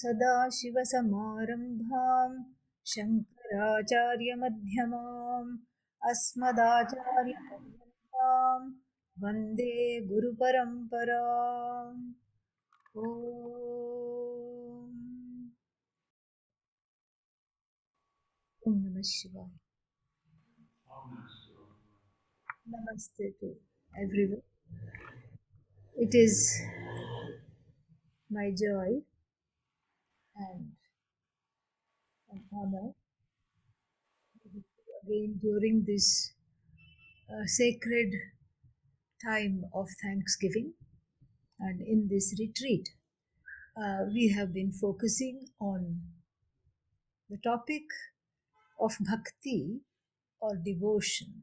सदाशिवसमारम्भां शङ्कराचार्यमध्यमाम् अस्मदाचार्यपर्यन्तां वंदे गुरुपरम्पराम्। ॐ नमः शिवाय। Namaste to everyone. It is my joy and an honor again during this uh, sacred time of Thanksgiving and in this retreat. Uh, we have been focusing on the topic of bhakti or devotion,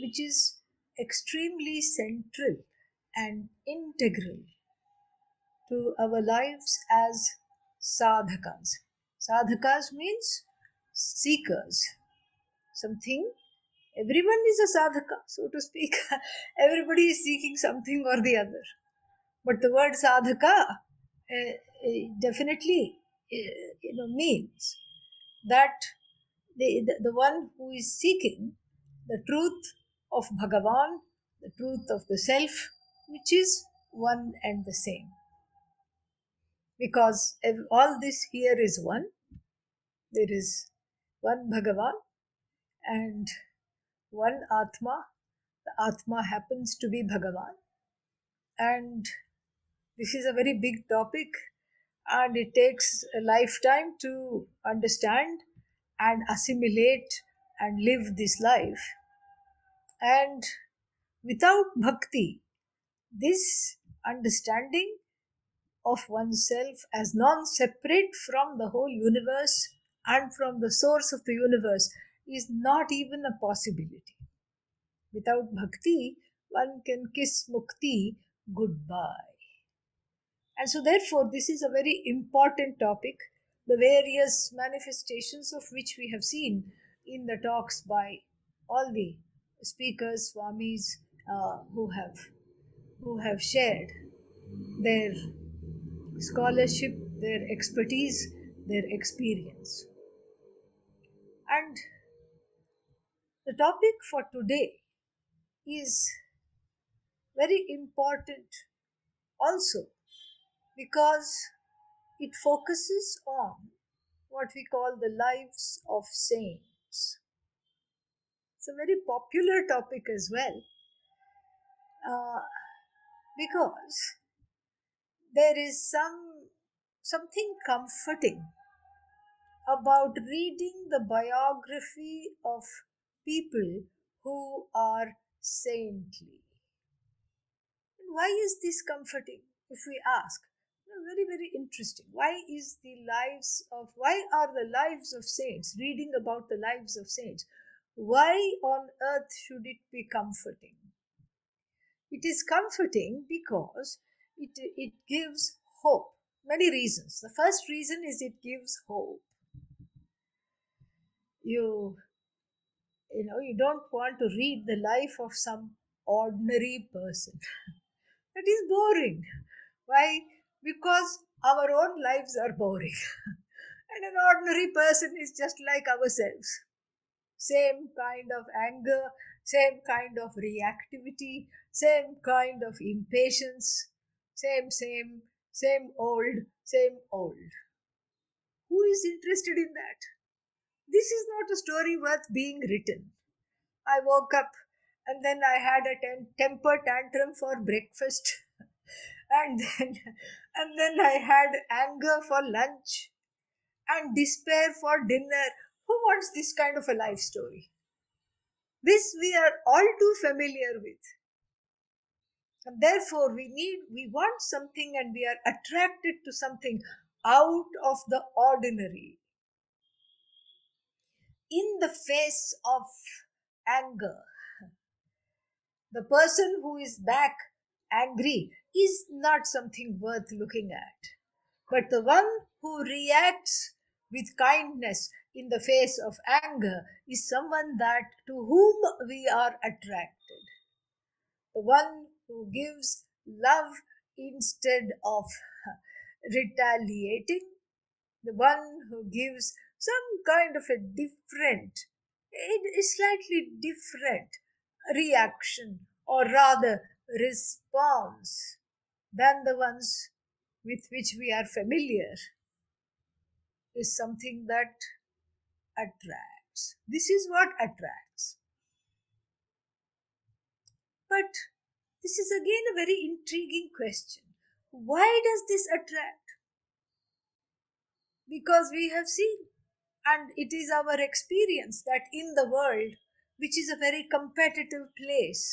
which is extremely central and integral to our lives as sadhakas. Sadhakas means seekers, something. Everyone is a sadhaka, so to speak. Everybody is seeking something or the other. But the word sadhaka uh, definitely uh, you know means that the, the, the one who is seeking the truth of Bhagavan, the truth of the self, which is one and the same. Because all this here is one. There is one Bhagavan and one Atma. The Atma happens to be Bhagavan. And this is a very big topic and it takes a lifetime to understand and assimilate and live this life. And without bhakti, this understanding of oneself as non separate from the whole universe and from the source of the universe is not even a possibility. Without bhakti, one can kiss mukti goodbye. And so, therefore, this is a very important topic, the various manifestations of which we have seen in the talks by all the speakers, swamis uh, who have who have shared their scholarship, their expertise, their experience. And the topic for today is very important also because it focuses on what we call the lives of saints. It's a very popular topic as well uh, because there is some something comforting about reading the biography of people who are saintly. Why is this comforting? If we ask, very very interesting. Why is the lives of why are the lives of saints? Reading about the lives of saints. Why on earth should it be comforting? It is comforting because it, it gives hope. Many reasons. The first reason is it gives hope. You, you know, you don't want to read the life of some ordinary person. that is boring. Why? Because our own lives are boring. and an ordinary person is just like ourselves. Same kind of anger, same kind of reactivity, same kind of impatience, same, same, same old, same old. Who is interested in that? This is not a story worth being written. I woke up and then I had a temper tantrum for breakfast, and then and then I had anger for lunch, and despair for dinner. Who wants this kind of a life story? This we are all too familiar with. And therefore, we need, we want something and we are attracted to something out of the ordinary. In the face of anger, the person who is back angry is not something worth looking at. But the one who reacts with kindness in the face of anger is someone that to whom we are attracted. The one who gives love instead of retaliating the one who gives some kind of a different, a slightly different reaction or rather response than the ones with which we are familiar is something that attracts. This is what attracts. But this is again a very intriguing question. Why does this attract? Because we have seen, and it is our experience that in the world, which is a very competitive place,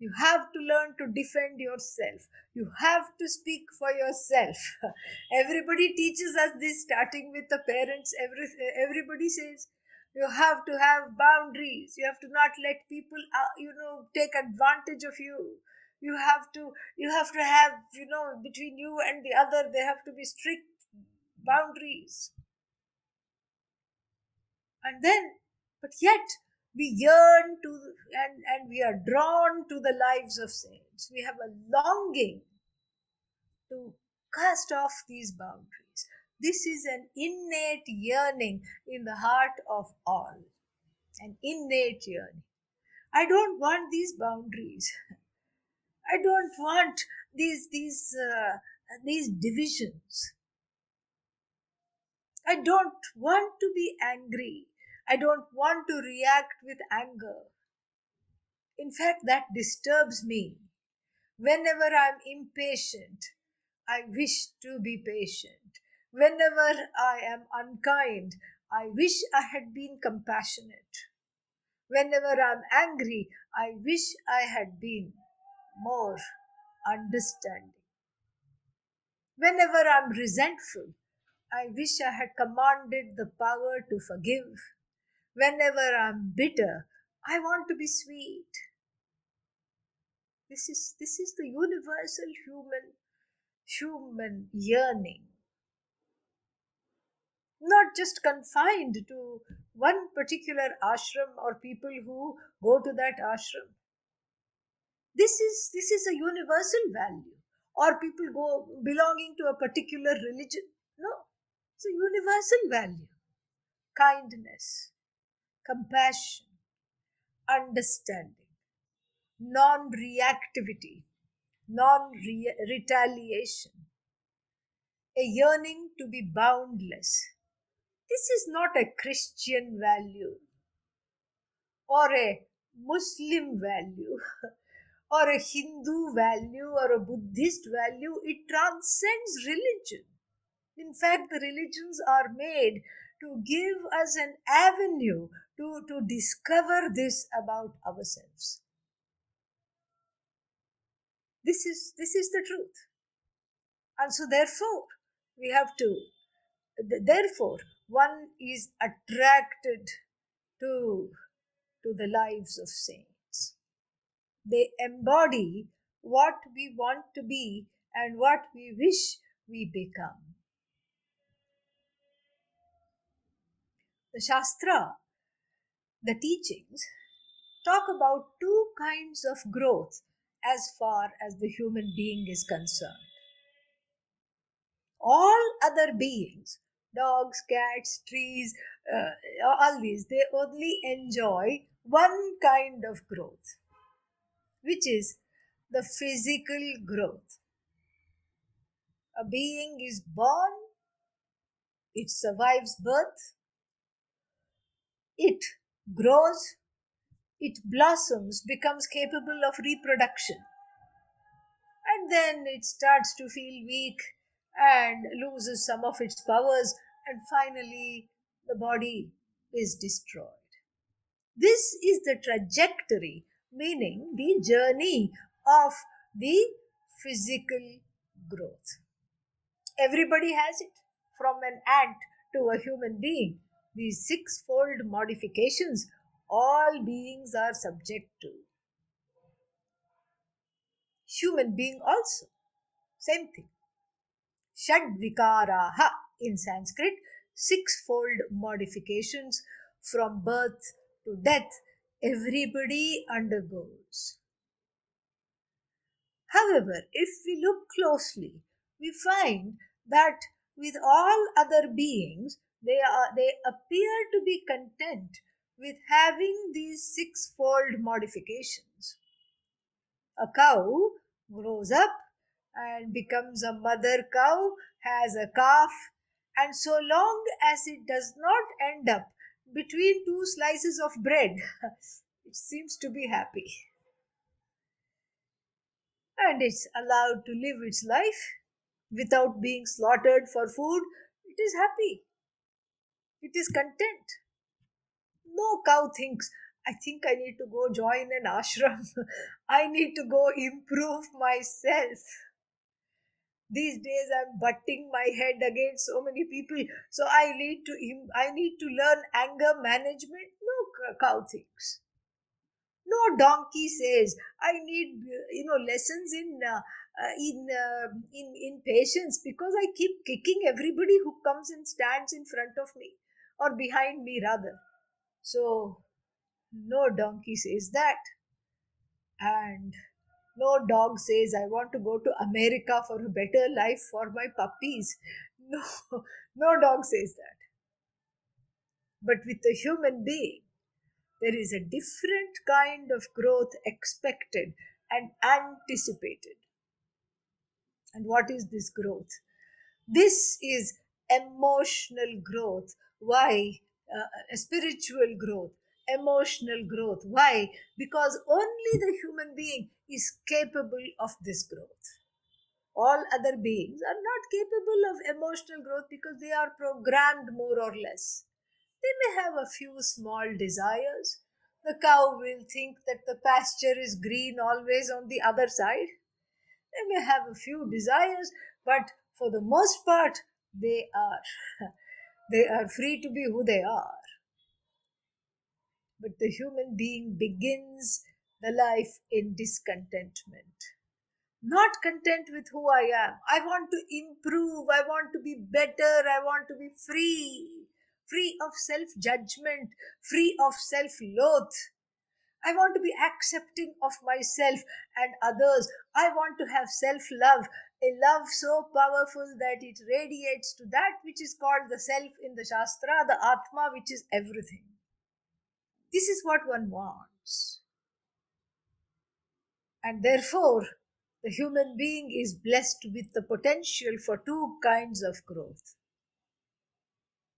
you have to learn to defend yourself. You have to speak for yourself. Everybody teaches us this, starting with the parents. Every, everybody says, you have to have boundaries. You have to not let people uh, you know take advantage of you. You have to you have to have you know between you and the other there have to be strict boundaries. And then but yet we yearn to and and we are drawn to the lives of saints. We have a longing to cast off these boundaries this is an innate yearning in the heart of all. An innate yearning. I don't want these boundaries. I don't want these these uh, these divisions. I don't want to be angry. I don't want to react with anger. In fact, that disturbs me. Whenever I'm impatient, I wish to be patient. Whenever I am unkind, I wish I had been compassionate. Whenever I am angry, I wish I had been more understanding. Whenever I am resentful, I wish I had commanded the power to forgive. Whenever I am bitter, I want to be sweet. This is, this is the universal human, human yearning not just confined to one particular ashram or people who go to that ashram. This is this is a universal value. Or people go belonging to a particular religion. No it's a universal value. Kindness compassion understanding non reactivity non retaliation. A yearning to be boundless this is not a Christian value or a Muslim value or a Hindu value or a Buddhist value. It transcends religion. In fact, the religions are made to give us an avenue to, to discover this about ourselves. This is, this is the truth. And so, therefore, we have to, therefore, one is attracted to, to the lives of saints. They embody what we want to be and what we wish we become. The Shastra, the teachings, talk about two kinds of growth as far as the human being is concerned. All other beings dogs, cats, trees, uh, all these, they only enjoy one kind of growth, which is the physical growth. A being is born, it survives birth, it grows, it blossoms, becomes capable of reproduction, and then it starts to feel weak and loses some of its powers, and finally the body is destroyed. This is the trajectory, meaning the journey of the physical growth. Everybody has it, from an ant to a human being. These sixfold modifications all beings are subject to. Human being also, same thing. Shadvikaraha in Sanskrit, sixfold modifications from birth to death, everybody undergoes. However, if we look closely, we find that with all other beings, they, are, they appear to be content with having these sixfold modifications. A cow grows up and becomes a mother cow, has a calf, and so long as it does not end up between two slices of bread, it seems to be happy. And it's allowed to live its life without being slaughtered for food. It is happy. It is content. No cow thinks, I think I need to go join an ashram. I need to go improve myself. These days I'm butting my head against so many people, so I need to I need to learn anger management. No cow thinks. No donkey says I need you know lessons in uh, uh, in uh, in in patience because I keep kicking everybody who comes and stands in front of me or behind me rather. So no donkey says that. And no dog says, I want to go to America for a better life for my puppies. No, no dog says that. But with a human being, there is a different kind of growth expected and anticipated. And what is this growth? This is emotional growth. Why? Uh, spiritual growth emotional growth. Why? Because only the human being is capable of this growth. All other beings are not capable of emotional growth because they are programmed more or less. They may have a few small desires. The cow will think that the pasture is green always on the other side. They may have a few desires, but for the most part, they are they are free to be who they are but the human being begins the life in discontentment. Not content with who I am. I want to improve. I want to be better. I want to be free. Free of self judgment, free of self loath. I want to be accepting of myself and others. I want to have self love, a love so powerful that it radiates to that which is called the self in the Shastra, the Atma, which is everything. This is what one wants. And therefore, the human being is blessed with the potential for two kinds of growth.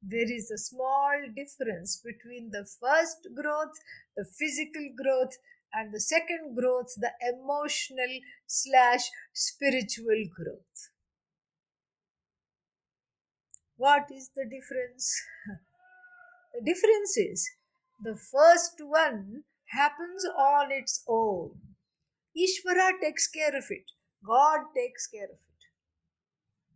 There is a small difference between the first growth, the physical growth, and the second growth, the emotional slash spiritual growth. What is the difference? the difference is the first one happens on its own. Ishvara takes care of it. God takes care of it.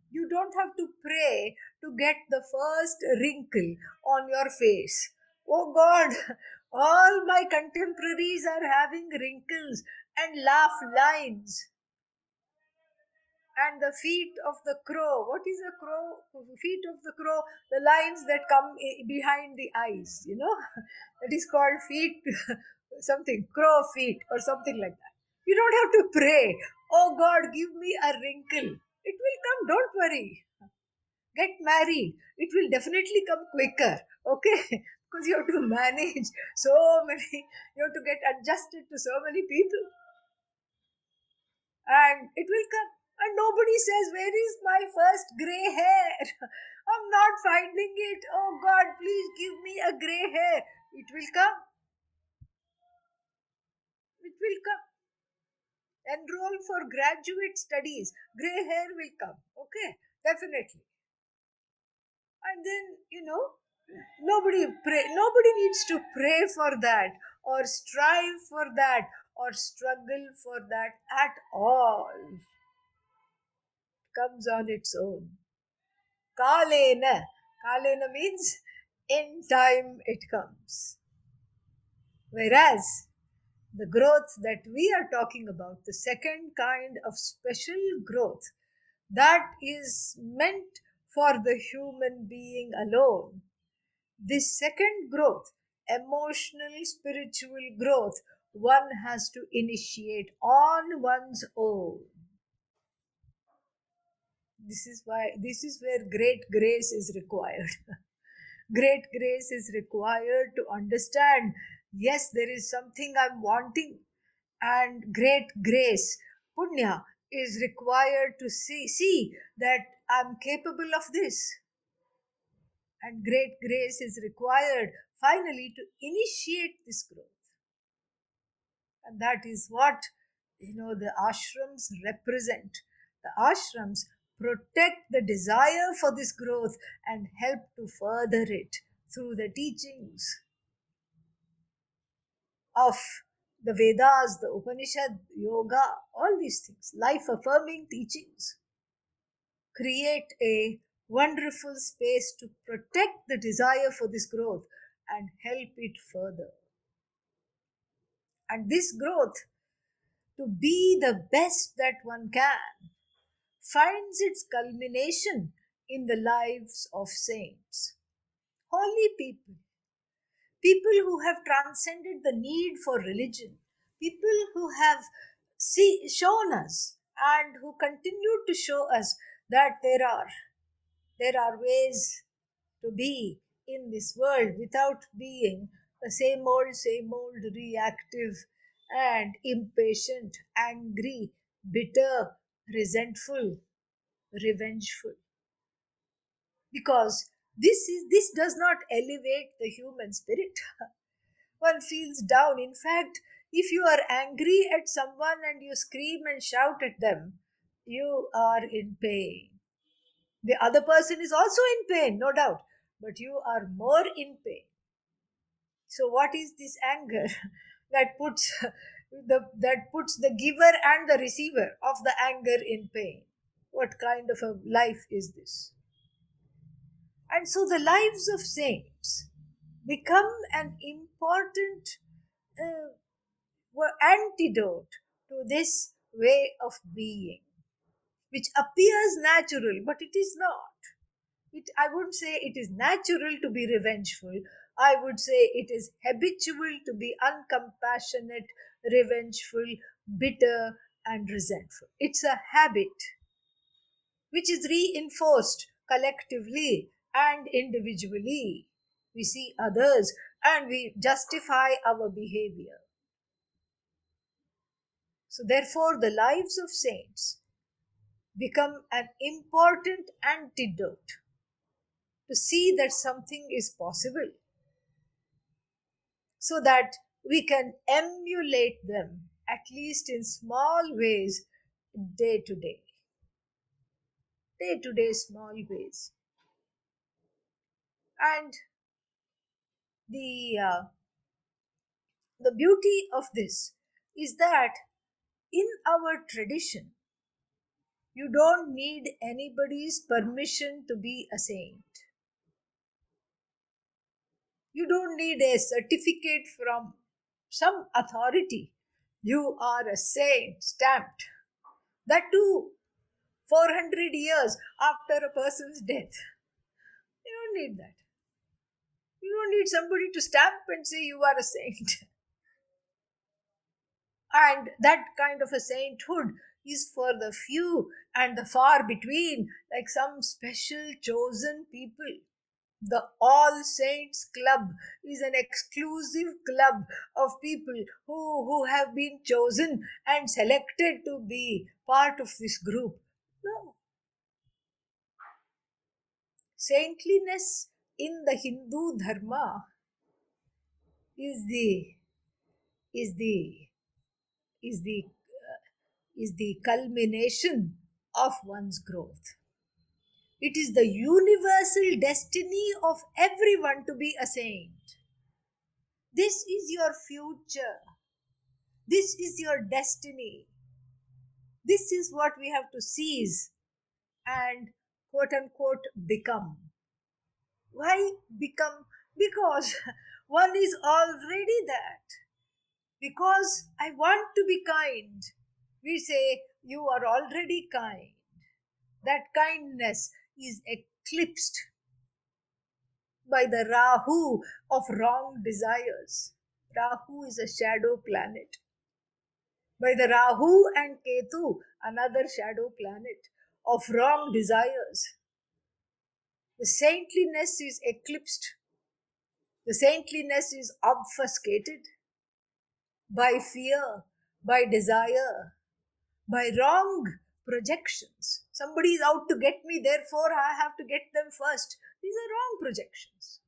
You don't have to pray to get the first wrinkle on your face. Oh God, all my contemporaries are having wrinkles and laugh lines and the feet of the crow. What is a crow? Feet of the crow, the lines that come behind the eyes, you know, that is called feet, something, crow feet or something like that. You don't have to pray, oh God, give me a wrinkle. It will come, don't worry. Get married, it will definitely come quicker, okay? because you have to manage so many, you have to get adjusted to so many people. And it will come and nobody says, Where is my first grey hair? I'm not finding it. Oh God, please give me a grey hair. It will come. It will come. Enroll for graduate studies. Grey hair will come. Okay, definitely. And then, you know, nobody pray nobody needs to pray for that or strive for that or struggle for that at all comes on its own. Kalena. Kalena means in time it comes. Whereas the growth that we are talking about, the second kind of special growth, that is meant for the human being alone. This second growth, emotional, spiritual growth, one has to initiate on one's own this is why this is where great grace is required. Great grace is required to understand yes there is something i'm wanting and great grace punya is required to see see that i'm capable of this. And great grace is required finally to initiate this growth. And that is what you know the ashrams represent. The ashrams protect the desire for this growth and help to further it through the teachings of the Vedas, the Upanishad, yoga, all these things, life affirming teachings, create a wonderful space to protect the desire for this growth and help it further. And this growth, to be the best that one can, finds its culmination in the lives of saints, holy people, people who have transcended the need for religion, people who have see, shown us and who continue to show us that there are there are ways to be in this world without being the same old same old reactive and impatient angry bitter resentful revengeful. Because this is this does not elevate the human spirit. One feels down. In fact if you are angry at someone and you scream and shout at them you are in pain. The other person is also in pain no doubt but you are more in pain. So what is this anger that puts the that puts the giver and the receiver of the anger in pain what kind of a life is this and so the lives of saints become an important uh, antidote to this way of being, which appears natural, but it is not. It, I wouldn't say it is natural to be revengeful. I would say it is habitual to be uncompassionate, revengeful, bitter, and resentful. It's a habit which is reinforced collectively and individually. We see others and we justify our behavior. So, therefore, the lives of saints become an important antidote to see that something is possible so that we can emulate them at least in small ways day to day. Day to day small ways. And the uh, the beauty of this is that in our tradition you don't need anybody's permission to be a saint you don't need a certificate from some authority you are a saint stamped that too 400 years after a person's death you don't need that you don't need somebody to stamp and say you are a saint. and that kind of a sainthood is for the few and the far between, like some special chosen people. The All Saints Club is an exclusive club of people who, who have been chosen and selected to be part of this group. No. Saintliness in the Hindu Dharma is the is the is the uh, is the culmination of one's growth. It is the universal destiny of everyone to be a saint. This is your future. This is your destiny. This is what we have to seize and quote unquote become. Why become? Because one is already that. Because I want to be kind. We say, You are already kind. That kindness is eclipsed by the Rahu of wrong desires. Rahu is a shadow planet. By the Rahu and Ketu, another shadow planet of wrong desires. The saintliness is eclipsed, the saintliness is obfuscated by fear, by desire, by wrong projections. Somebody is out to get me, therefore I have to get them first. These are wrong projections.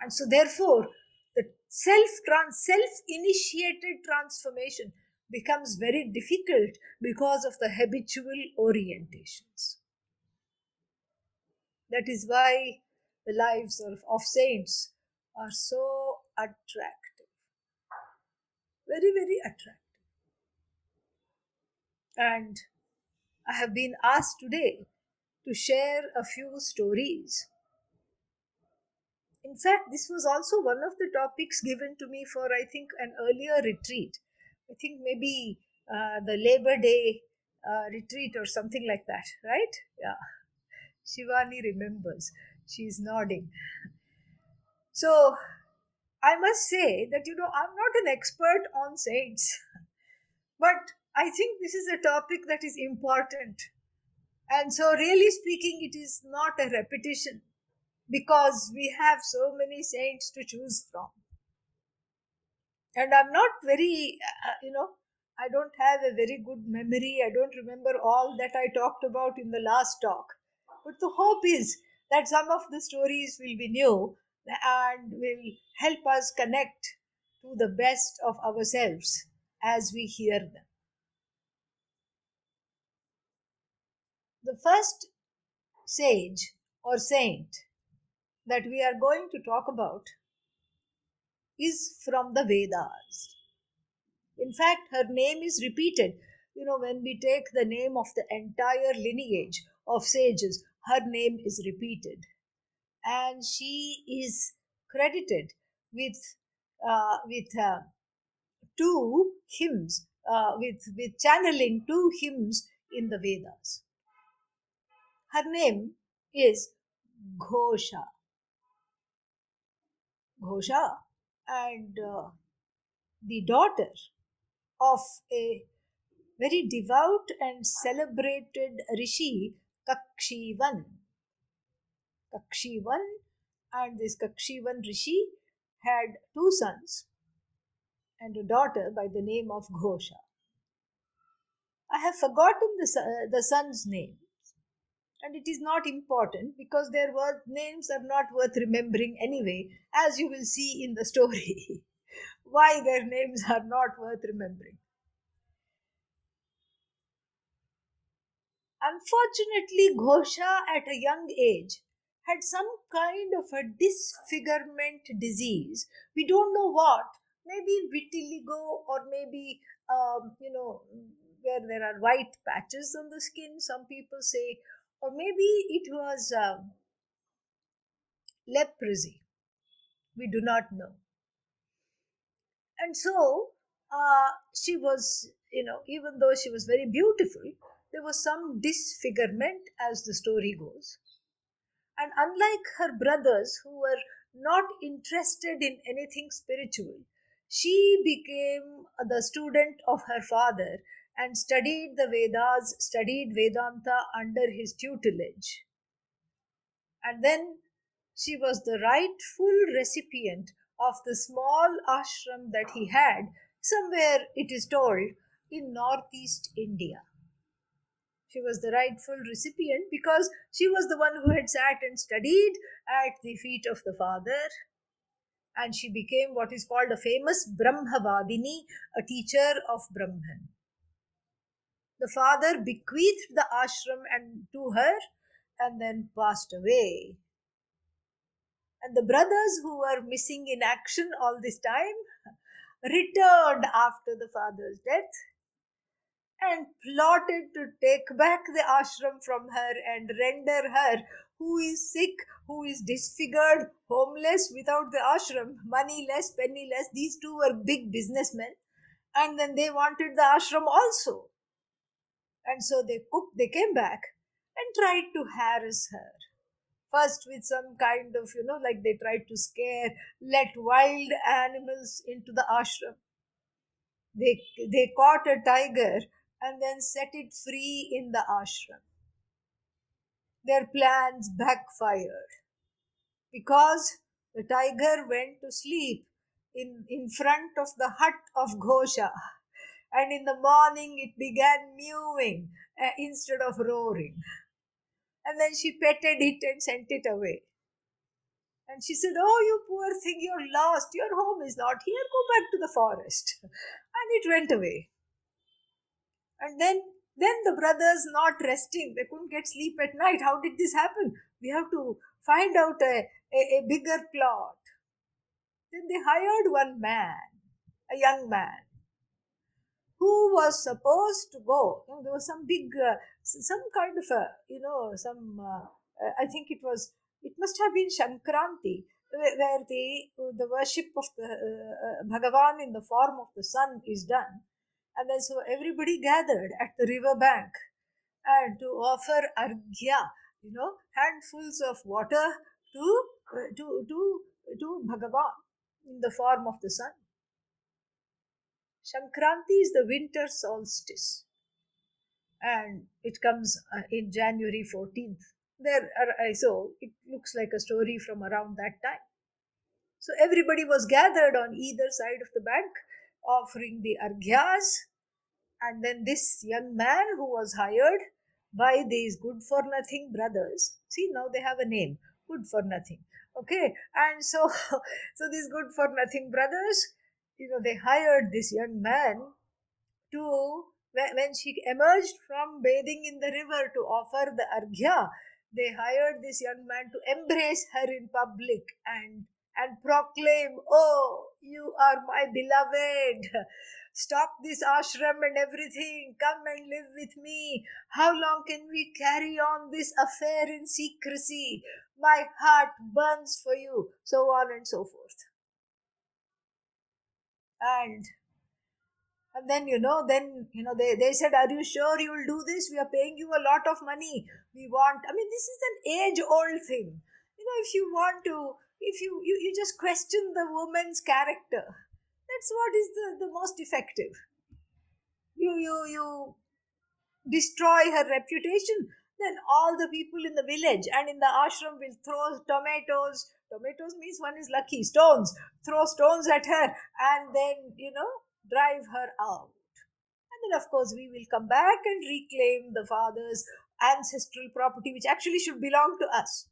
And so, therefore, the self self initiated transformation becomes very difficult because of the habitual orientations. That is why the lives of, of saints are so attractive. Very, very attractive. And I have been asked today to share a few stories. In fact, this was also one of the topics given to me for, I think, an earlier retreat. I think maybe uh, the Labor Day uh, retreat or something like that, right? Yeah. Shivani remembers. She's nodding. So, I must say that, you know, I'm not an expert on saints, but I think this is a topic that is important. And so, really speaking, it is not a repetition because we have so many saints to choose from. And I'm not very, uh, you know, I don't have a very good memory. I don't remember all that I talked about in the last talk. But the hope is that some of the stories will be new and will help us connect to the best of ourselves as we hear them. The first sage or saint that we are going to talk about is from the Vedas. In fact, her name is repeated. You know, when we take the name of the entire lineage of sages, her name is repeated. And she is credited with, uh, with uh, two hymns, uh, with, with channeling two hymns in the Vedas. Her name is Ghosha. Ghosha and uh, the daughter of a very devout and celebrated rishi Kakshivan. Kakshivan and this Kakshivan rishi had two sons and a daughter by the name of Ghosha. I have forgotten the, uh, the son's name and it is not important because their names are not worth remembering anyway, as you will see in the story. why their names are not worth remembering. Unfortunately, Ghosha at a young age had some kind of a disfigurement disease. We don't know what. Maybe vitiligo or maybe, um, you know, where there are white patches on the skin, some people say, or maybe it was um, leprosy. We do not know. And so uh, she was, you know, even though she was very beautiful, there was some disfigurement as the story goes. And unlike her brothers who were not interested in anything spiritual, she became the student of her father and studied the Vedas, studied Vedanta under his tutelage. And then she was the rightful recipient of the small ashram that he had, somewhere it is told, in northeast India. She was the rightful recipient because she was the one who had sat and studied at the feet of the father. And she became what is called a famous Brahmavadini, a teacher of Brahman the father bequeathed the ashram and to her and then passed away. And the brothers who were missing in action all this time returned after the father's death and plotted to take back the ashram from her and render her, who is sick, who is disfigured, homeless without the ashram, moneyless, penniless. These two were big businessmen, and then they wanted the ashram also. And so they cooked, they came back and tried to harass her. First, with some kind of, you know, like they tried to scare, let wild animals into the ashram. They, they caught a tiger and then set it free in the ashram. Their plans backfired because the tiger went to sleep in, in front of the hut of Ghosha and in the morning it began mewing uh, instead of roaring. And then she petted it and sent it away. And she said, Oh, you poor thing, you're lost. Your home is not here. Go back to the forest. And it went away. And then, then the brothers not resting, they couldn't get sleep at night. How did this happen? We have to find out a, a, a bigger plot. Then they hired one man, a young man, who was supposed to go. You know, there was some big, uh, some kind of a, you know, some, uh, I think it was it must have been Shankranti, where the, the worship of the uh, Bhagavan in the form of the sun is done. And then so everybody gathered at the river bank and to offer arghya, you know, handfuls of water to, to, to, to Bhagavan in the form of the sun. Shankranti is the winter solstice. And it comes uh, in January 14th there are, so it looks like a story from around that time. So everybody was gathered on either side of the bank offering the arghyas and then this young man who was hired by these good for nothing brothers see now they have a name good for nothing. Okay and so so these good for nothing brothers you know they hired this young man to when she emerged from bathing in the river to offer the arghya they hired this young man to embrace her in public and and proclaim, Oh, you are my beloved. Stop this ashram and everything. Come and live with me. How long can we carry on this affair in secrecy? My heart burns for you. So on and so forth. And and then, you know, then, you know, they, they said, Are you sure you will do this? We are paying you a lot of money. We want, I mean, this is an age old thing. You know, if you want to, if you, you, you just question the woman's character, that's what is the, the most effective. You, you, you destroy her reputation, then all the people in the village and in the ashram will throw tomatoes. Tomatoes means one is lucky, stones, throw stones at her, and then, you know, drive her out. And then, of course, we will come back and reclaim the father's ancestral property, which actually should belong to us.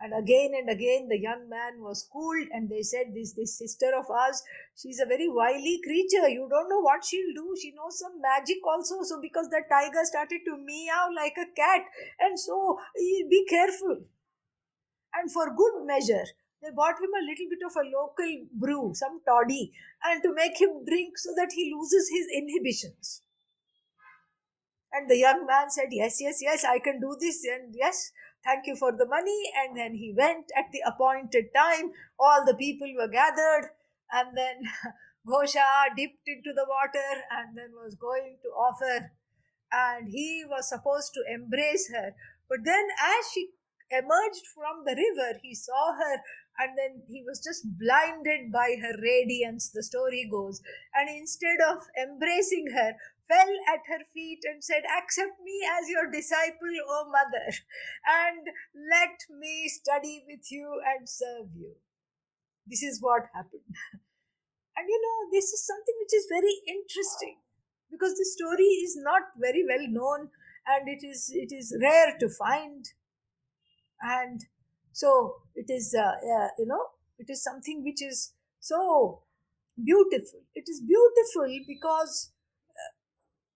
And again and again, the young man was schooled, and they said, This, this sister of ours, she's a very wily creature. You don't know what she'll do. She knows some magic also. So, because the tiger started to meow like a cat, and so eh, be careful. And for good measure, they bought him a little bit of a local brew, some toddy, and to make him drink so that he loses his inhibitions. And the young man said, Yes, yes, yes, I can do this, and yes, thank you for the money. And then he went at the appointed time. All the people were gathered, and then Ghosha dipped into the water and then was going to offer, and he was supposed to embrace her. But then, as she emerged from the river, he saw her and then he was just blinded by her radiance, the story goes. And instead of embracing her, fell at her feet and said, Accept me as your disciple, O mother, and let me study with you and serve you. This is what happened. And you know, this is something which is very interesting because the story is not very well known and it is it is rare to find and so it is, uh, uh, you know, it is something which is so beautiful. It is beautiful because uh,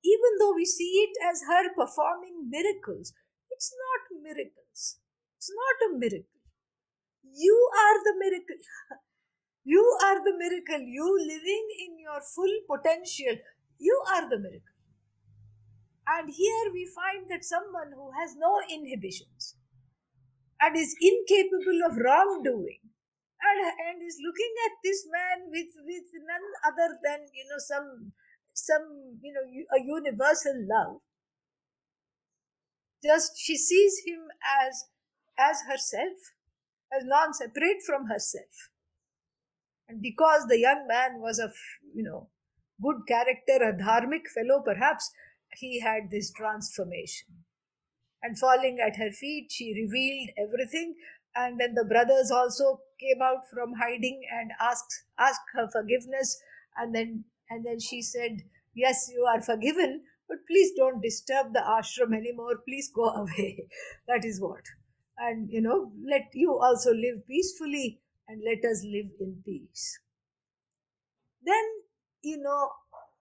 even though we see it as her performing miracles, it's not miracles. It's not a miracle. You are the miracle. you are the miracle. You living in your full potential. You are the miracle. And here we find that someone who has no inhibitions, and is incapable of wrongdoing and, and is looking at this man with, with none other than, you know, some, some, you know, a universal love. Just she sees him as, as herself, as non-separate from herself. And because the young man was of, you know, good character, a dharmic fellow, perhaps he had this transformation. And falling at her feet, she revealed everything. And then the brothers also came out from hiding and asked asked her forgiveness. And then and then she said, Yes, you are forgiven, but please don't disturb the ashram anymore. Please go away. that is what. And you know, let you also live peacefully and let us live in peace. Then, you know,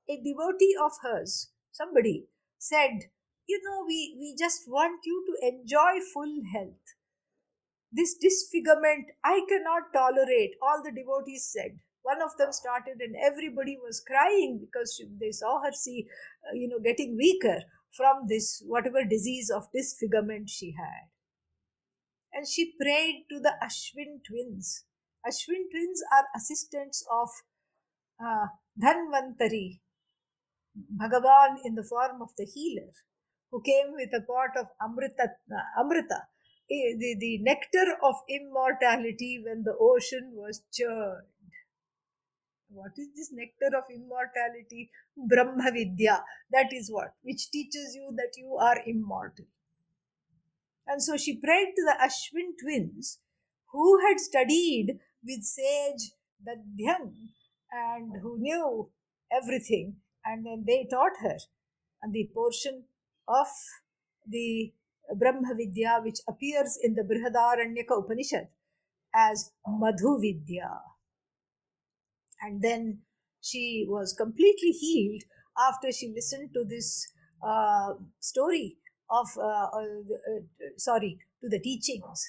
a devotee of hers, somebody, said, You know, we, we just want you to enjoy full health. This disfigurement I cannot tolerate, all the devotees said. One of them started, and everybody was crying because they saw her see, uh, you know, getting weaker from this whatever disease of disfigurement she had. And she prayed to the Ashwin twins. Ashwin twins are assistants of uh, Dhanvantari, Bhagavan in the form of the healer, who came with a pot of Amrita, Amrita the, the nectar of immortality when the ocean was churned. What is this nectar of immortality? Brahma Vidya. That is what, which teaches you that you are immortal. And so she prayed to the Ashwin twins who had studied with sage Dadhyang and who knew everything and then they taught her and the portion of the Brahma Vidya which appears in the Brihadaranyaka Upanishad as Madhu Vidya. And then she was completely healed after she listened to this uh, story of, uh, uh, sorry, to the teachings.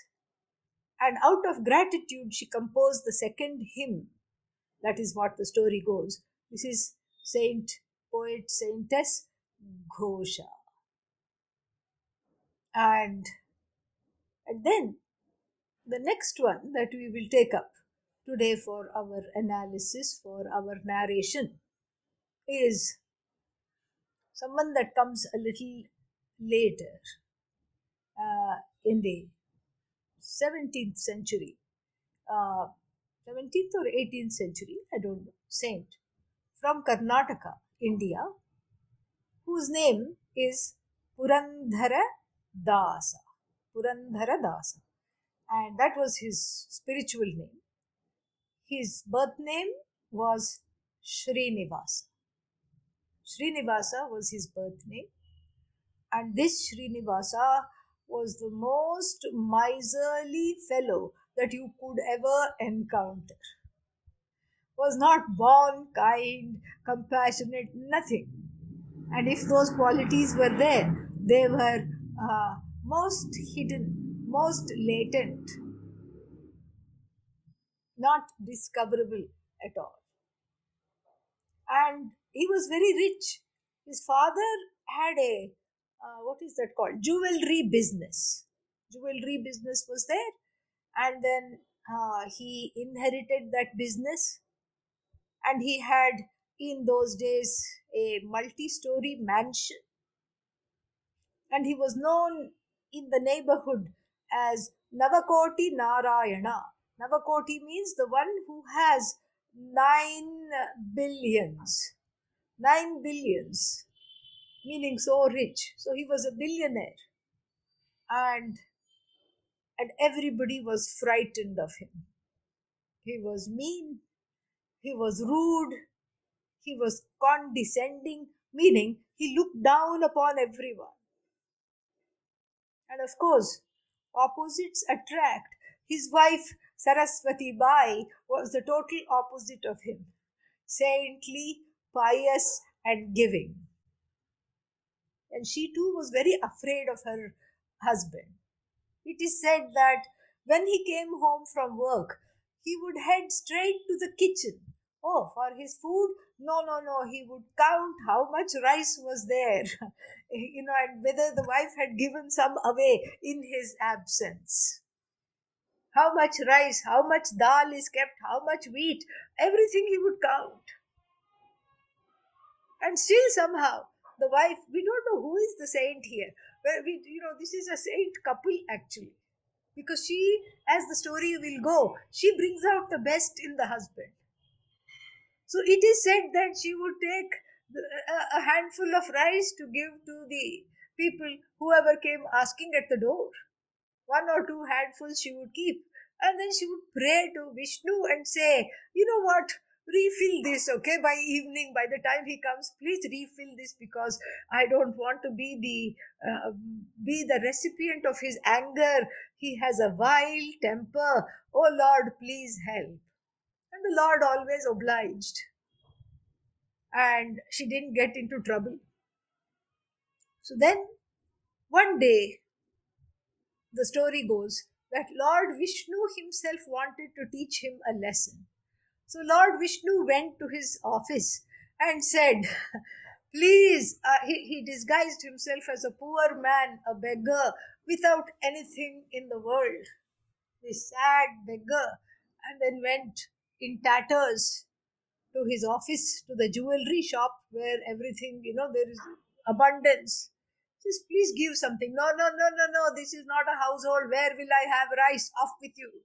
And out of gratitude, she composed the second hymn. That is what the story goes. This is Saint poet Saintess Ghosha. And, and then the next one that we will take up today for our analysis, for our narration, is someone that comes a little later uh, in the 17th century, uh, 17th or 18th century, I don't know, saint from Karnataka, India, whose name is Purandara Dasa. Purandara Dasa. And that was his spiritual name. His birth name was Srinivasa. Srinivasa was his birth name. And this Srinivasa was the most miserly fellow that you could ever encounter was not born kind, compassionate, nothing. And if those qualities were there, they were uh, most hidden, most latent, not discoverable at all. And he was very rich. His father had a, uh, what is that called? Jewelry business. Jewelry business was there. And then uh, he inherited that business and he had in those days a multi story mansion. And he was known in the neighborhood as Navakoti Narayana. Navakoti means the one who has nine billions. Nine billions, meaning so rich. So he was a billionaire. And and everybody was frightened of him. He was mean, he was rude, he was condescending, meaning he looked down upon everyone. And of course, opposites attract. His wife, Saraswati Bai, was the total opposite of him saintly, pious, and giving. And she too was very afraid of her husband. It is said that when he came home from work, he would head straight to the kitchen Oh, for his food? No, no, no. He would count how much rice was there, you know, and whether the wife had given some away in his absence. How much rice, how much dal is kept, how much wheat, everything he would count. And still, somehow, the wife, we don't know who is the saint here. But we, you know, this is a saint couple actually. Because she, as the story will go, she brings out the best in the husband So it is said that she would take a handful of rice to give to the people, whoever came asking at the door. One or two handfuls she would keep. And then she would pray to Vishnu and say, You know what? refill this okay by evening by the time he comes please refill this because i don't want to be the uh, be the recipient of his anger he has a vile temper oh lord please help and the lord always obliged. And she didn't get into trouble. So then one day the story goes that lord vishnu himself wanted to teach him a lesson. So Lord Vishnu went to his office and said, Please, uh, he, he disguised himself as a poor man, a beggar, without anything in the world. This sad beggar, and then went in tatters to his office, to the jewelry shop where everything, you know, there is abundance. Just please give something. No, no, no, no, no. This is not a household. Where will I have rice? Off with you.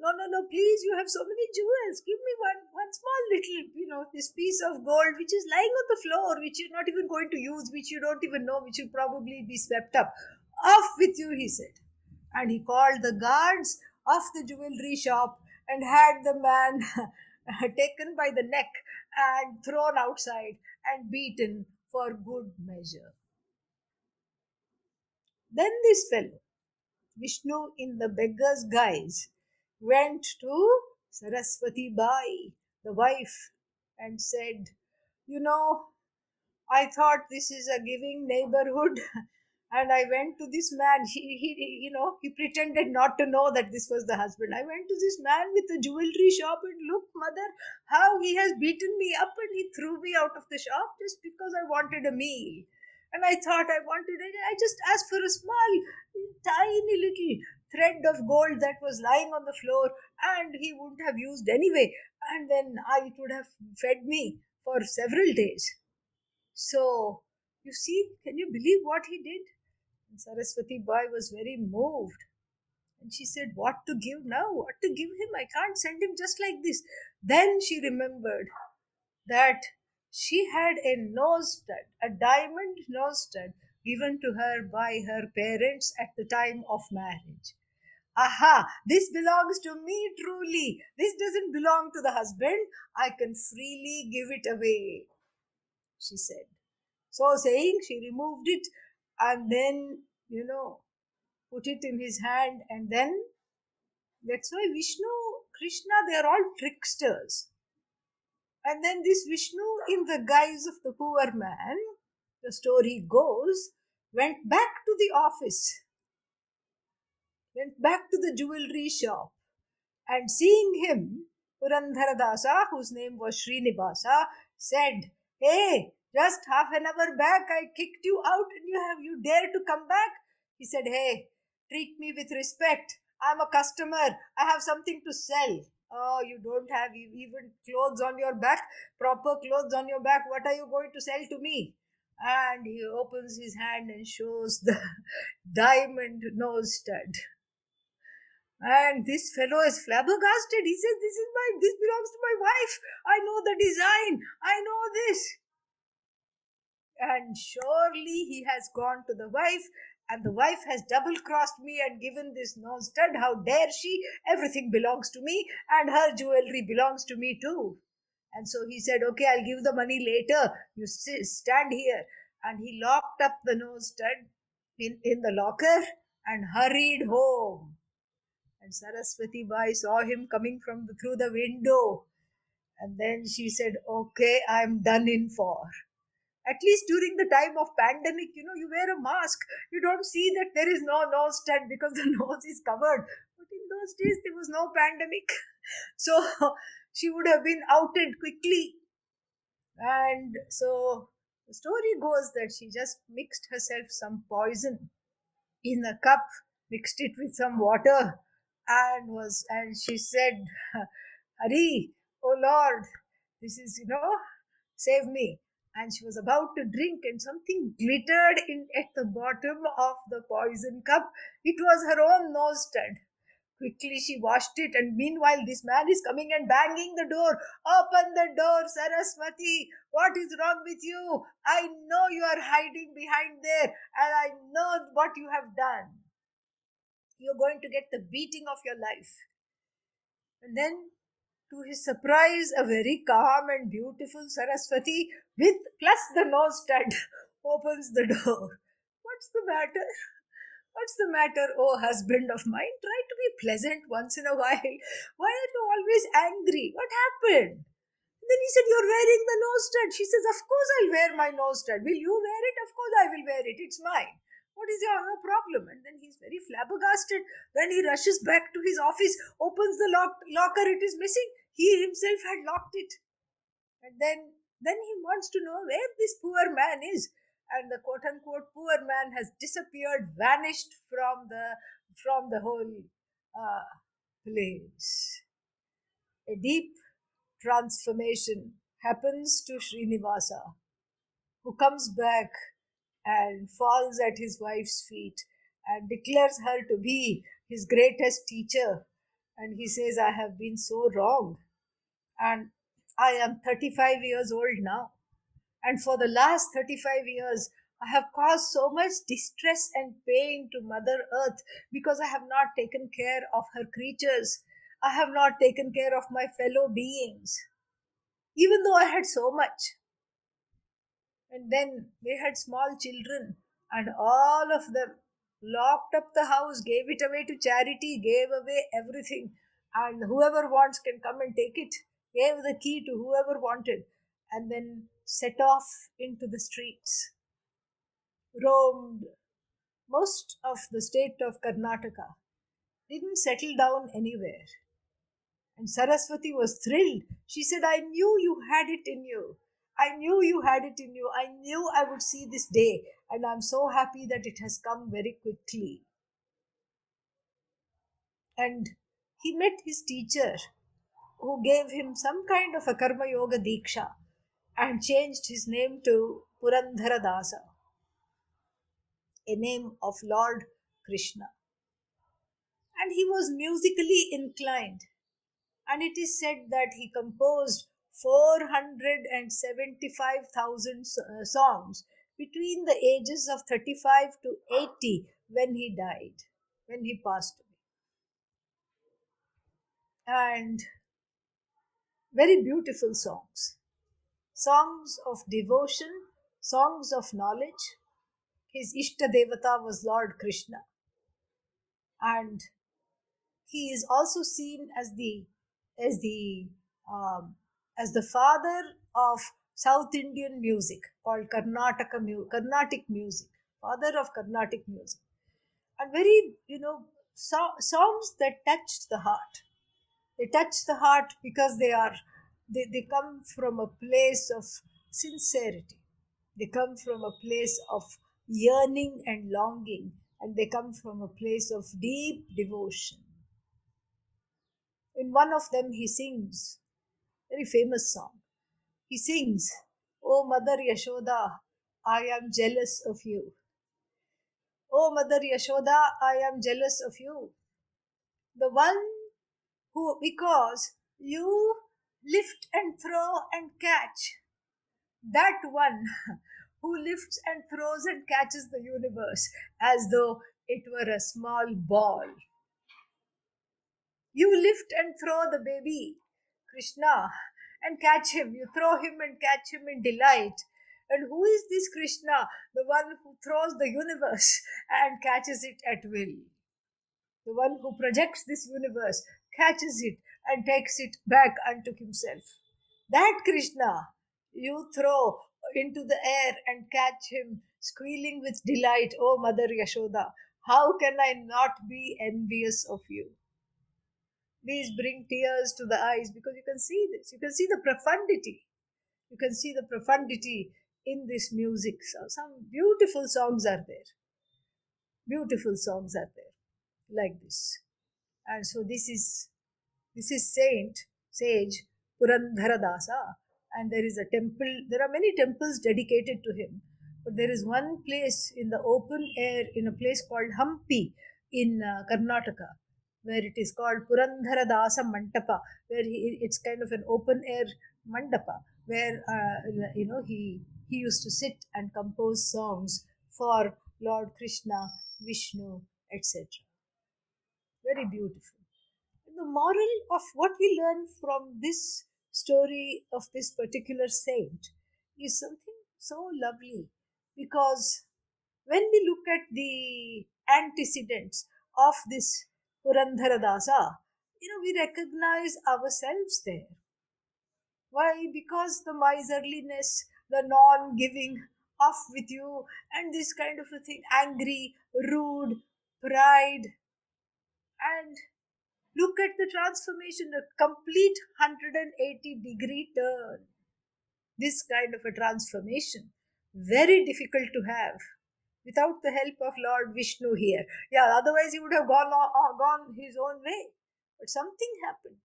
No, no, no, please, you have so many jewels. Give me one, one small little, you know, this piece of gold which is lying on the floor, which you're not even going to use, which you don't even know, which will probably be swept up. Off with you, he said. And he called the guards of the jewelry shop and had the man taken by the neck and thrown outside and beaten for good measure. Then this fellow, Vishnu in the beggar's guise, went to Saraswati Bai, the wife, and said, You know, I thought this is a giving neighborhood. And I went to this man. He, he, you know, he pretended not to know that this was the husband. I went to this man with a jewelry shop and look, mother, how he has beaten me up and he threw me out of the shop just because I wanted a meal. And I thought I wanted it. I just asked for a small, tiny little thread of gold that was lying on the floor and he wouldn't have used anyway and then I, it would have fed me for several days so you see can you believe what he did and saraswati bai was very moved and she said what to give now what to give him i can't send him just like this then she remembered that she had a nose stud a diamond nose stud given to her by her parents at the time of marriage Aha, this belongs to me truly. This doesn't belong to the husband. I can freely give it away, she said. So saying, she removed it and then, you know, put it in his hand and then that's why Vishnu, Krishna, they are all tricksters. And then this Vishnu, in the guise of the poor man, the story goes, went back to the office went back to the jewelry shop and seeing him, Purandara Dasa, whose name was Srinivasa, said, Hey, just half an hour back I kicked you out and you have you dare to come back? He said, Hey, treat me with respect. I'm a customer. I have something to sell. Oh, you don't have even clothes on your back, proper clothes on your back. What are you going to sell to me? And he opens his hand and shows the diamond nose stud. And this fellow is flabbergasted. He says, This is my this belongs to my wife. I know the design. I know this. And surely he has gone to the wife, and the wife has double crossed me and given this nose stud. How dare she? Everything belongs to me, and her jewelry belongs to me too. And so he said, Okay, I'll give the money later. You stand here. And he locked up the nose stud in, in the locker and hurried home. And Saraswati Bai saw him coming from the, through the window. And then she said, Okay, I'm done in for. At least during the time of pandemic, you know, you wear a mask. You don't see that there is no nose stud because the nose is covered. But in those days, there was no pandemic. So she would have been outed quickly. And so the story goes that she just mixed herself some poison in a cup, mixed it with some water, and was and she said, Hari, oh Lord, this is you know, save me. And she was about to drink, and something glittered in at the bottom of the poison cup. It was her own nose stud. Quickly she washed it, and meanwhile, this man is coming and banging the door. Open the door, Saraswati. What is wrong with you? I know you are hiding behind there, and I know what you have done. You're going to get the beating of your life. And then, to his surprise, a very calm and beautiful Saraswati with plus the nose stud opens the door. What's the matter? What's the matter, oh husband of mine? Try to be pleasant once in a while. Why are you always angry? What happened? then he said, You're wearing the nose stud. She says, Of course I'll wear my nose stud. Will you wear it? Of course I will wear it. It's mine. What is your no problem? And then he's very flabbergasted. Then he rushes back to his office, opens the lock, locker, it is missing. He himself had locked it. And then then he wants to know where this poor man is and the quote unquote poor man has disappeared, vanished from the from the whole uh, place. A deep transformation happens to Srinivasa, who comes back and falls at his wife's feet and declares her to be his greatest teacher. And he says, I have been so wrong. And I am 35 years old now. And for the last 35 years, I have caused so much distress and pain to Mother Earth because I have not taken care of her creatures. I have not taken care of my fellow beings, even though I had so much. And then they had small children, and all of them locked up the house, gave it away to charity, gave away everything, and whoever wants can come and take it, gave the key to whoever wanted, and then set off into the streets, roamed most of the state of Karnataka, didn't settle down anywhere. And Saraswati was thrilled. She said, I knew you had it in you. I knew you had it in you. I knew I would see this day. And I'm so happy that it has come very quickly. And he met his teacher, who gave him some kind of a Karma Yoga Diksha and changed his name to Purandara Dasa, a name of Lord Krishna. And he was musically inclined, and it is said that he composed 475,000 uh, songs between the ages of 35 to 80 when he died, when he passed away. And very beautiful songs songs of devotion, songs of knowledge. His Ishta Devata was Lord Krishna. And he is also seen as the as the um, as the father of South Indian music called Karnataka Carnatic music, father of Carnatic music, and very you know so- songs that touched the heart. They touch the heart because they are they, they come from a place of sincerity. They come from a place of yearning and longing, and they come from a place of deep devotion. In one of them, he sings, very famous song. He sings, Oh Mother Yashoda, I am jealous of you. Oh Mother Yashoda, I am jealous of you. The one who, because you lift and throw and catch. That one who lifts and throws and catches the universe as though it were a small ball. You lift and throw the baby, Krishna, and catch him. You throw him and catch him in delight. And who is this Krishna? The one who throws the universe and catches it at will. The one who projects this universe, catches it, and takes it back unto himself. That Krishna you throw into the air and catch him squealing with delight, O oh, Mother Yashoda. How can I not be envious of you? These bring tears to the eyes because you can see this. You can see the profundity. You can see the profundity in this music. So some beautiful songs are there. Beautiful songs are there, like this. And so this is this is Saint, sage Purandara Dasa, and there is a temple. There are many temples dedicated to him, but there is one place in the open air in a place called Hampi in uh, Karnataka, where it is called Purandara Dasa Mantapa, where he, it's kind of an open air mandapa, where uh, you know he he used to sit and compose songs for Lord Krishna, Vishnu, etc. Very beautiful. the moral of what we learn from this story of this particular saint is something so lovely because when we look at the antecedents of this Purandara Dasa, you know, we recognize ourselves there. Why? Because the miserliness, the non giving, off with you, and this kind of a thing, angry, rude, pride, and look at the transformation, a complete 180 degree turn. This kind of a transformation, very difficult to have without the help of Lord Vishnu here. Yeah, otherwise he would have gone, on, uh, gone his own way. But something happened.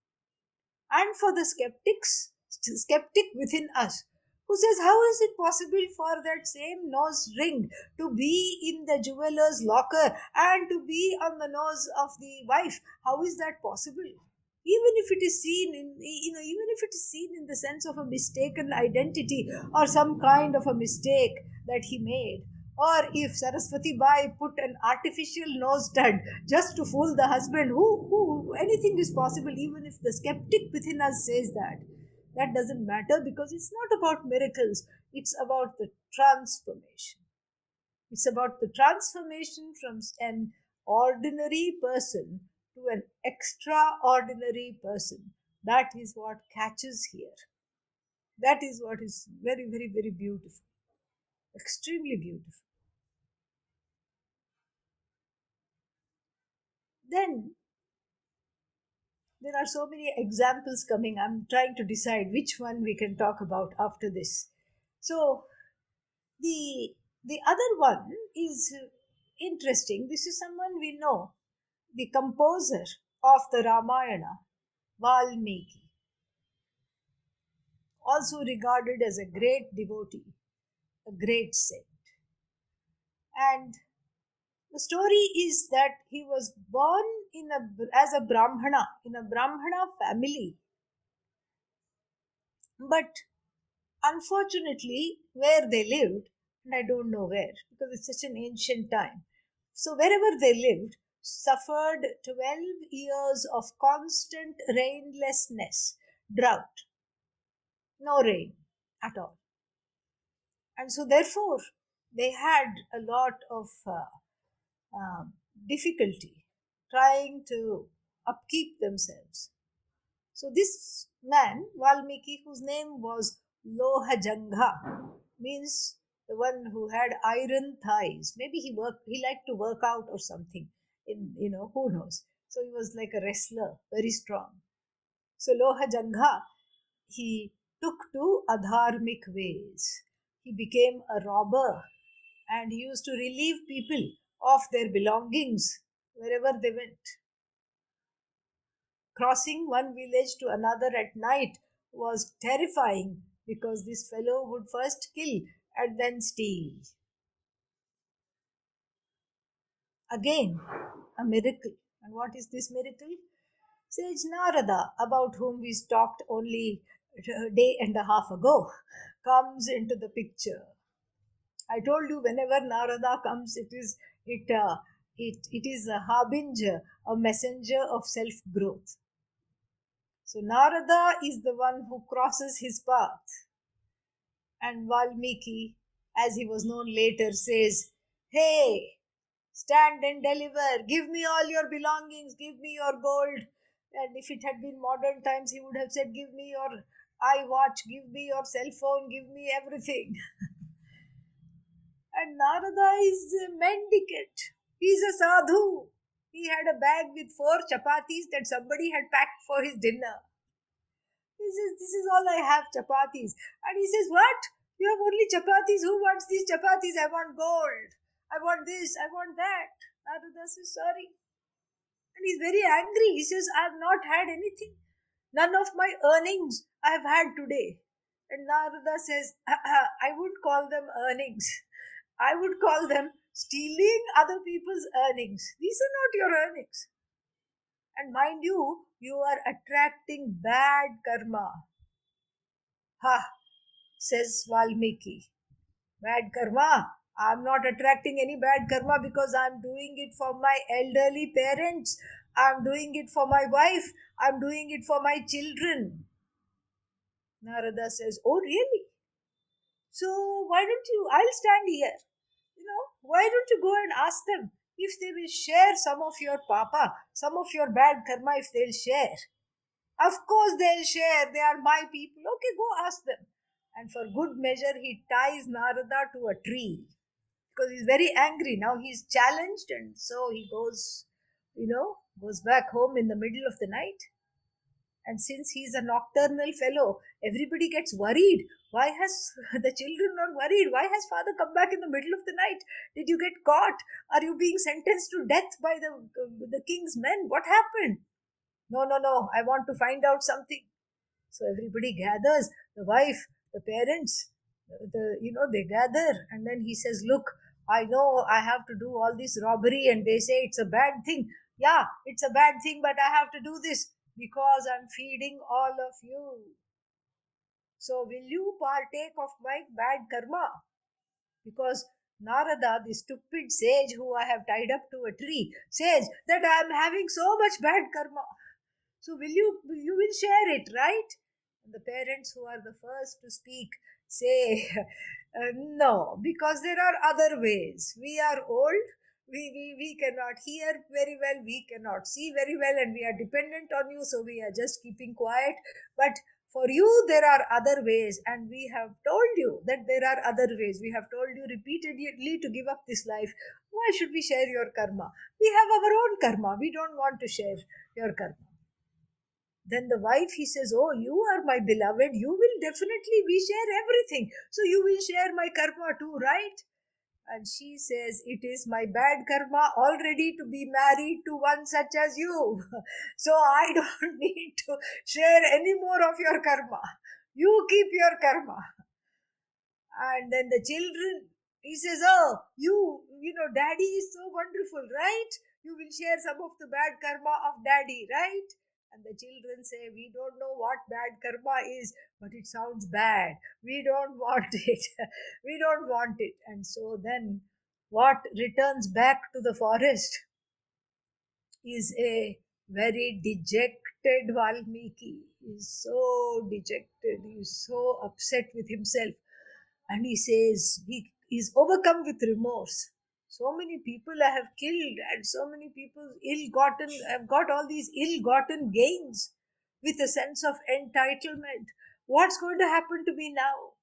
And for the skeptics, skeptic within us, who says, How is it possible for that same nose ring to be in the jeweler's locker and to be on the nose of the wife? How is that possible? Even if it is seen in, you know, even if it is seen in the sense of a mistaken identity or some kind of a mistake that he made, or if Saraswati Bai put an artificial nose stud just to fool the husband, who, who, anything is possible, even if the skeptic within us says that that doesn't matter because it's not about miracles, it's about the transformation. It's about the transformation from an ordinary person to an extraordinary person. That is what catches here. That is what is very, very, very beautiful. Extremely beautiful. Then there are so many examples coming. I'm trying to decide which one we can talk about after this. So, the the other one is interesting. This is someone we know, the composer of the Ramayana, Valmiki, also regarded as a great devotee, a great saint. And the story is that he was born in a, as a Brahmana, in a Brahmana family. But unfortunately, where they lived, and I don't know where, because it's such an ancient time. So, wherever they lived, suffered 12 years of constant rainlessness, drought, no rain at all. And so, therefore, they had a lot of uh, um, difficulty trying to upkeep themselves. So this man, Valmiki, whose name was Lohajangha, means the one who had iron thighs. Maybe he worked, he liked to work out or something. In you know, who knows? So he was like a wrestler, very strong. So Lohajangha, he took to adharmic ways. He became a robber and he used to relieve people of their belongings wherever they went. Crossing one village to another at night was terrifying because this fellow would first kill and then steal. Again, a miracle. And what is this miracle? Sage Narada, about whom we talked only a day and a half ago, comes into the picture. I told you whenever Narada comes, it is it, uh, it, it is a harbinger, a messenger of self growth. So Narada is the one who crosses his path. And Valmiki, as he was known later, says, Hey, stand and deliver, give me all your belongings, give me your gold. And if it had been modern times, he would have said, Give me your eye watch, give me your cell phone, give me everything. And Narada is a mendicant. He's a sadhu. He had a bag with four chapatis that somebody had packed for his dinner. He says, This is all I have, chapatis. And he says, What? You have only chapatis. Who wants these chapatis? I want gold. I want this. I want that. Narada says, Sorry. And he's very angry. He says, I have not had anything. None of my earnings I have had today. And Narada says, I wouldn't call them earnings. I would call them stealing other people's earnings. These are not your earnings. And mind you, you are attracting bad karma. Ha, says Valmiki. Bad karma. I'm not attracting any bad karma because I'm doing it for my elderly parents. I'm doing it for my wife. I'm doing it for my children. Narada says, Oh, really? So why don't you? I'll stand here. Why don't you go and ask them if they will share some of your papa, some of your bad karma, if they'll share? Of course they'll share. They are my people. Okay, go ask them. And for good measure, he ties Narada to a tree because he's very angry. Now he's challenged, and so he goes, you know, goes back home in the middle of the night. And since he's a nocturnal fellow, everybody gets worried. Why has the children not worried? Why has father come back in the middle of the night? Did you get caught? Are you being sentenced to death by the, uh, the king's men? What happened? No, no, no. I want to find out something. So everybody gathers the wife, the parents, the you know they gather, and then he says, "Look, I know I have to do all this robbery, and they say it's a bad thing. Yeah, it's a bad thing, but I have to do this because I'm feeding all of you. So, will you partake of my bad karma? Because Narada, the stupid sage who I have tied up to a tree, says that I am having so much bad karma. So, will you you will share it, right? And the parents who are the first to speak say, uh, no, because there are other ways. We are old we, we, we cannot hear very well, we cannot see very well, and we are dependent on you, so we are just keeping quiet. But for you, there are other ways, and we have told you that there are other ways. We have told you repeatedly to give up this life. Why should we share your karma? We have our own karma. We don't want to share your karma. Then the wife, he says, Oh, you are my beloved. You will definitely, we share everything. So you will share my karma too, right? And she says, It is my bad karma already to be married to one such as you. So I don't need to share any more of your karma. You keep your karma. And then the children, he says, Oh, you, you know, daddy is so wonderful, right? You will share some of the bad karma of daddy, right? And the children say we don't know what bad karma is but it sounds bad. We don't want it. We don't want it. And so then what returns back to the forest is a very dejected Valmiki. He is so dejected, he is so upset with himself, and he says he is overcome with remorse so many people I have killed, and so many people ill gotten, have got all these ill gotten gains with a sense of entitlement. What's going to happen to me now?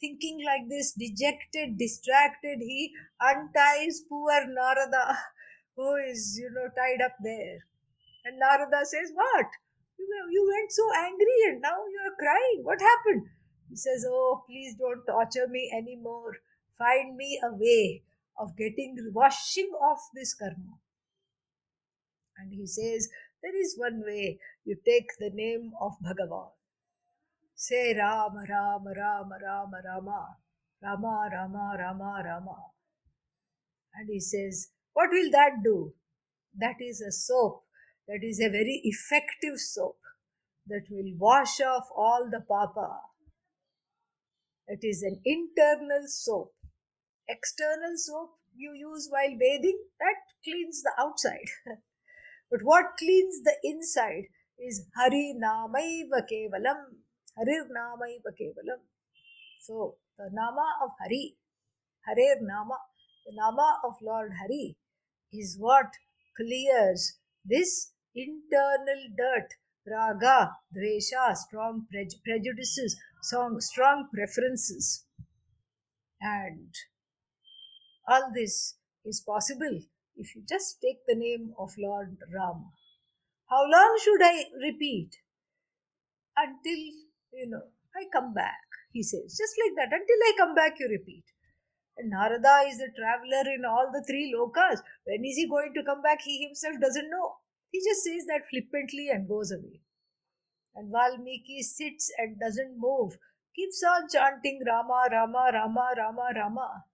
Thinking like this, dejected, distracted, he unties poor Narada, who is, you know, tied up there. And Narada says, What? You, you went so angry and now you are crying. What happened? He says, Oh, please don't torture me anymore. Find me a way of getting washing off this karma. And he says, there is one way you take the name of Bhagavan. Say Rama, Rama, Rama, Rama, Rama, Rama, Rama, Rama, Rama. And he says, what will that do? That is a soap. That is a very effective soap that will wash off all the papa. It is an internal soap external soap you use while bathing, that cleans the outside. but what cleans the inside is Hari Namaiva Kevalam. Harir Namaiva Kevalam. So, the Nama of Hari, Harir Nama, the Nama of Lord Hari, is what clears this internal dirt, raga, dvesha, strong prejudices, strong, strong preferences. And all this is possible if you just take the name of Lord Rama. How long should I repeat? Until, you know, I come back, he says. Just like that. Until I come back, you repeat. And Narada is a traveler in all the three lokas. When is he going to come back? He himself doesn't know. He just says that flippantly and goes away. And Valmiki sits and doesn't move, keeps on chanting Rama, Rama, Rama, Rama, Rama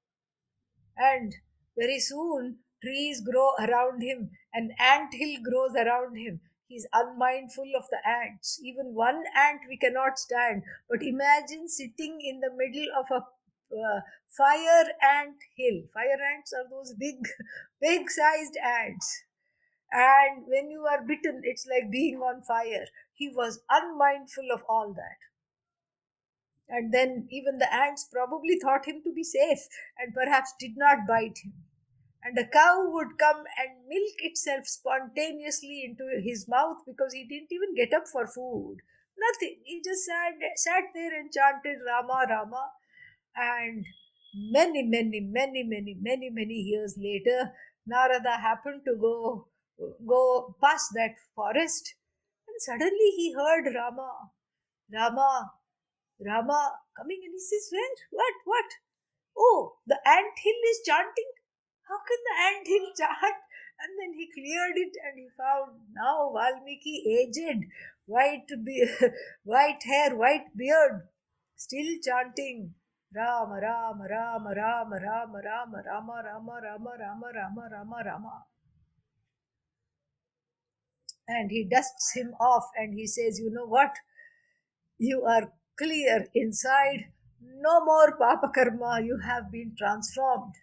and very soon trees grow around him, an ant hill grows around him. He's unmindful of the ants. Even one ant we cannot stand. But imagine sitting in the middle of a uh, fire ant hill. Fire ants are those big, big sized ants. And when you are bitten, it's like being on fire. He was unmindful of all that. And then even the ants probably thought him to be safe and perhaps did not bite him. And a cow would come and milk itself spontaneously into his mouth because he didn't even get up for food. Nothing. He just sat, sat there and chanted Rama, Rama. And many, many, many, many, many, many years later, Narada happened to go go past that forest and suddenly he heard Rama, Rama, Rama coming and he says, Where? What? What? Oh, the ant hill is chanting. How can the ant hill chant? And then he cleared it and he found now Valmiki aged, white, be- white hair, white beard, still chanting. Rama, Rama, Rama, Rama, Rama, Rama, Rama, Rama, Rama, Rama, Rama, Rama, Rama. And he dusts him off and he says, You know what? You are clear inside. No more Papa Karma. You have been transformed.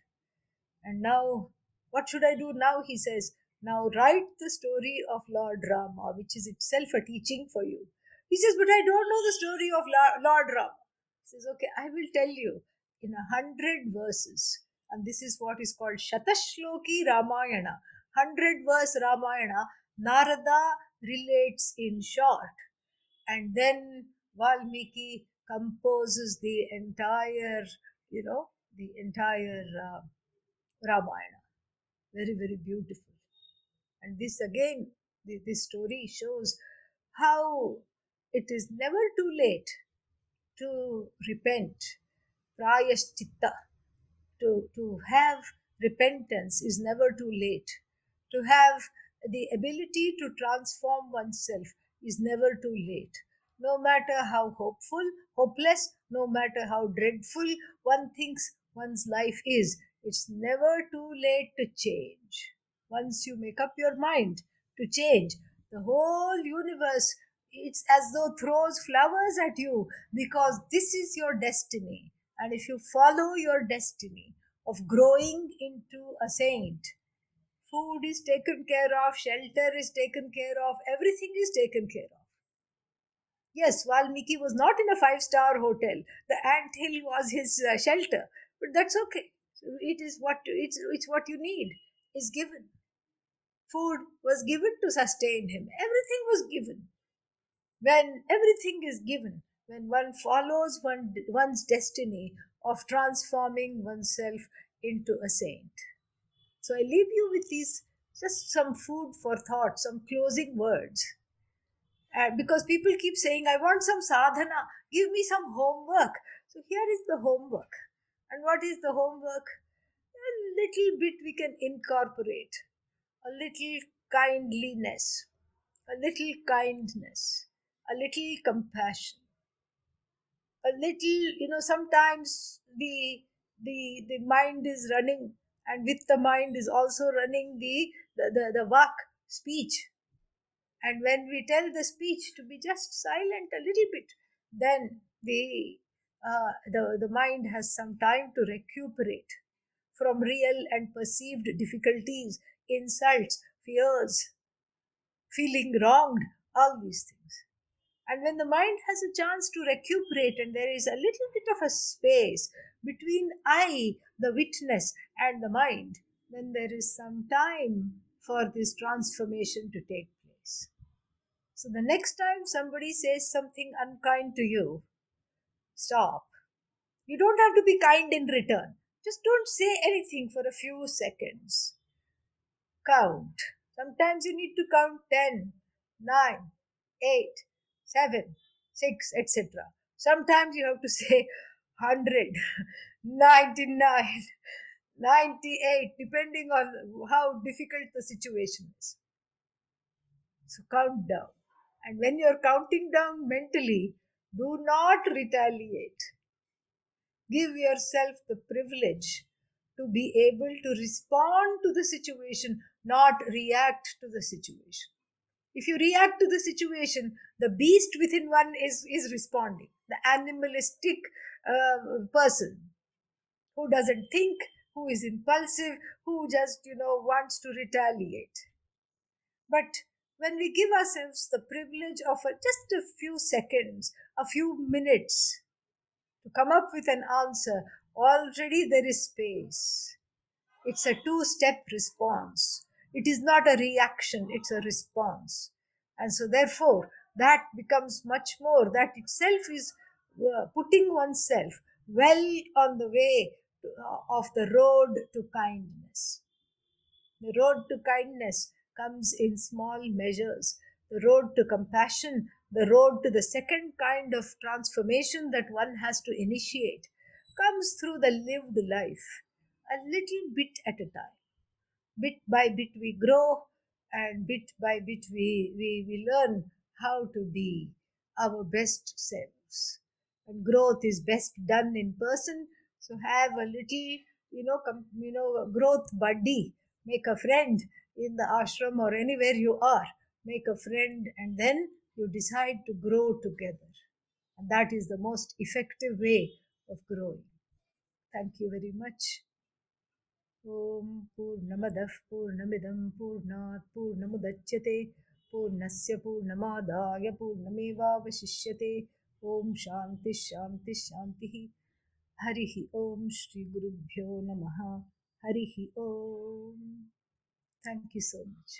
And now, what should I do now? He says, Now write the story of Lord Rama, which is itself a teaching for you. He says, But I don't know the story of Lord Rama. He says, Okay, I will tell you in a hundred verses. And this is what is called Shatashloki Ramayana. Hundred verse Ramayana Narada relates in short, and then Valmiki composes the entire, you know, the entire uh, Ramayana. Very, very beautiful. And this again, the, this story shows how it is never too late to repent, prayashchitta, to, to have repentance is never too late. To have the ability to transform oneself is never too late. No matter how hopeful, hopeless, no matter how dreadful one thinks one's life is, it's never too late to change. Once you make up your mind to change, the whole universe it's as though throws flowers at you because this is your destiny and if you follow your destiny of growing into a saint food is taken care of, shelter is taken care of, everything is taken care of. Yes, Valmiki was not in a five star hotel. The ant hill was his uh, shelter, but that's okay. It is what it's it's what you need is given. Food was given to sustain him. Everything was given. When everything is given, when one follows one, one's destiny of transforming oneself into a saint. So I leave you with these just some food for thought, some closing words. Uh, because people keep saying, I want some sadhana, give me some homework. So here is the homework. And what is the homework? A little bit we can incorporate, a little kindliness, a little kindness, a little compassion, a little, you know, sometimes the the the mind is running and with the mind is also running the the, the, the vak speech and when we tell the speech to be just silent a little bit then the uh, the, the mind has some time to recuperate from real and perceived difficulties, insults, fears, feeling wronged, all these things. And when the mind has a chance to recuperate and there is a little bit of a space between I, the witness, and the mind, then there is some time for this transformation to take. So the next time somebody says something unkind to you, stop. You don't have to be kind in return. Just don't say anything for a few seconds. Count. Sometimes you need to count 10, 9, 8, 7, 6, etc. Sometimes you have to say 100, 99, 98, depending on how difficult the situation is. So count down. And when you're counting down mentally, do not retaliate. Give yourself the privilege to be able to respond to the situation, not react to the situation. if you react to the situation the beast within one is is responding the animalistic uh, person who doesn't think who is impulsive who just you know wants to retaliate but when we give ourselves the privilege of a, just a few seconds a few minutes to come up with an answer already there is space it's a two step response. It is not a reaction, it's a response. And so, therefore, that becomes much more, that itself is uh, putting oneself well on the way uh, of the road to kindness. The road to kindness comes in small measures. The road to compassion, the road to the second kind of transformation that one has to initiate, comes through the lived life a little bit at a time. Bit by bit, we grow, and bit by bit, we, we, we learn how to be our best selves. And growth is best done in person. So have a little, you know, com, you know, growth buddy. Make a friend in the ashram or anywhere you are. Make a friend, and then you decide to grow together. And that is the most effective way of growing. Thank you very much. ॐ पूर्णमदः पूर्णमिदं पूर्णात् पूर्णमुदच्यते पूर्णस्य पूर्णमादाय पूर्णमेवावशिष्यते ॐ शान्तिः शान्तिः शान्तिः हरिः ॐ श्रीगुरुभ्यो नमः हरिः ॐ थैंक यू सो मच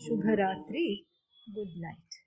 शुभरात्रि गुड नाइट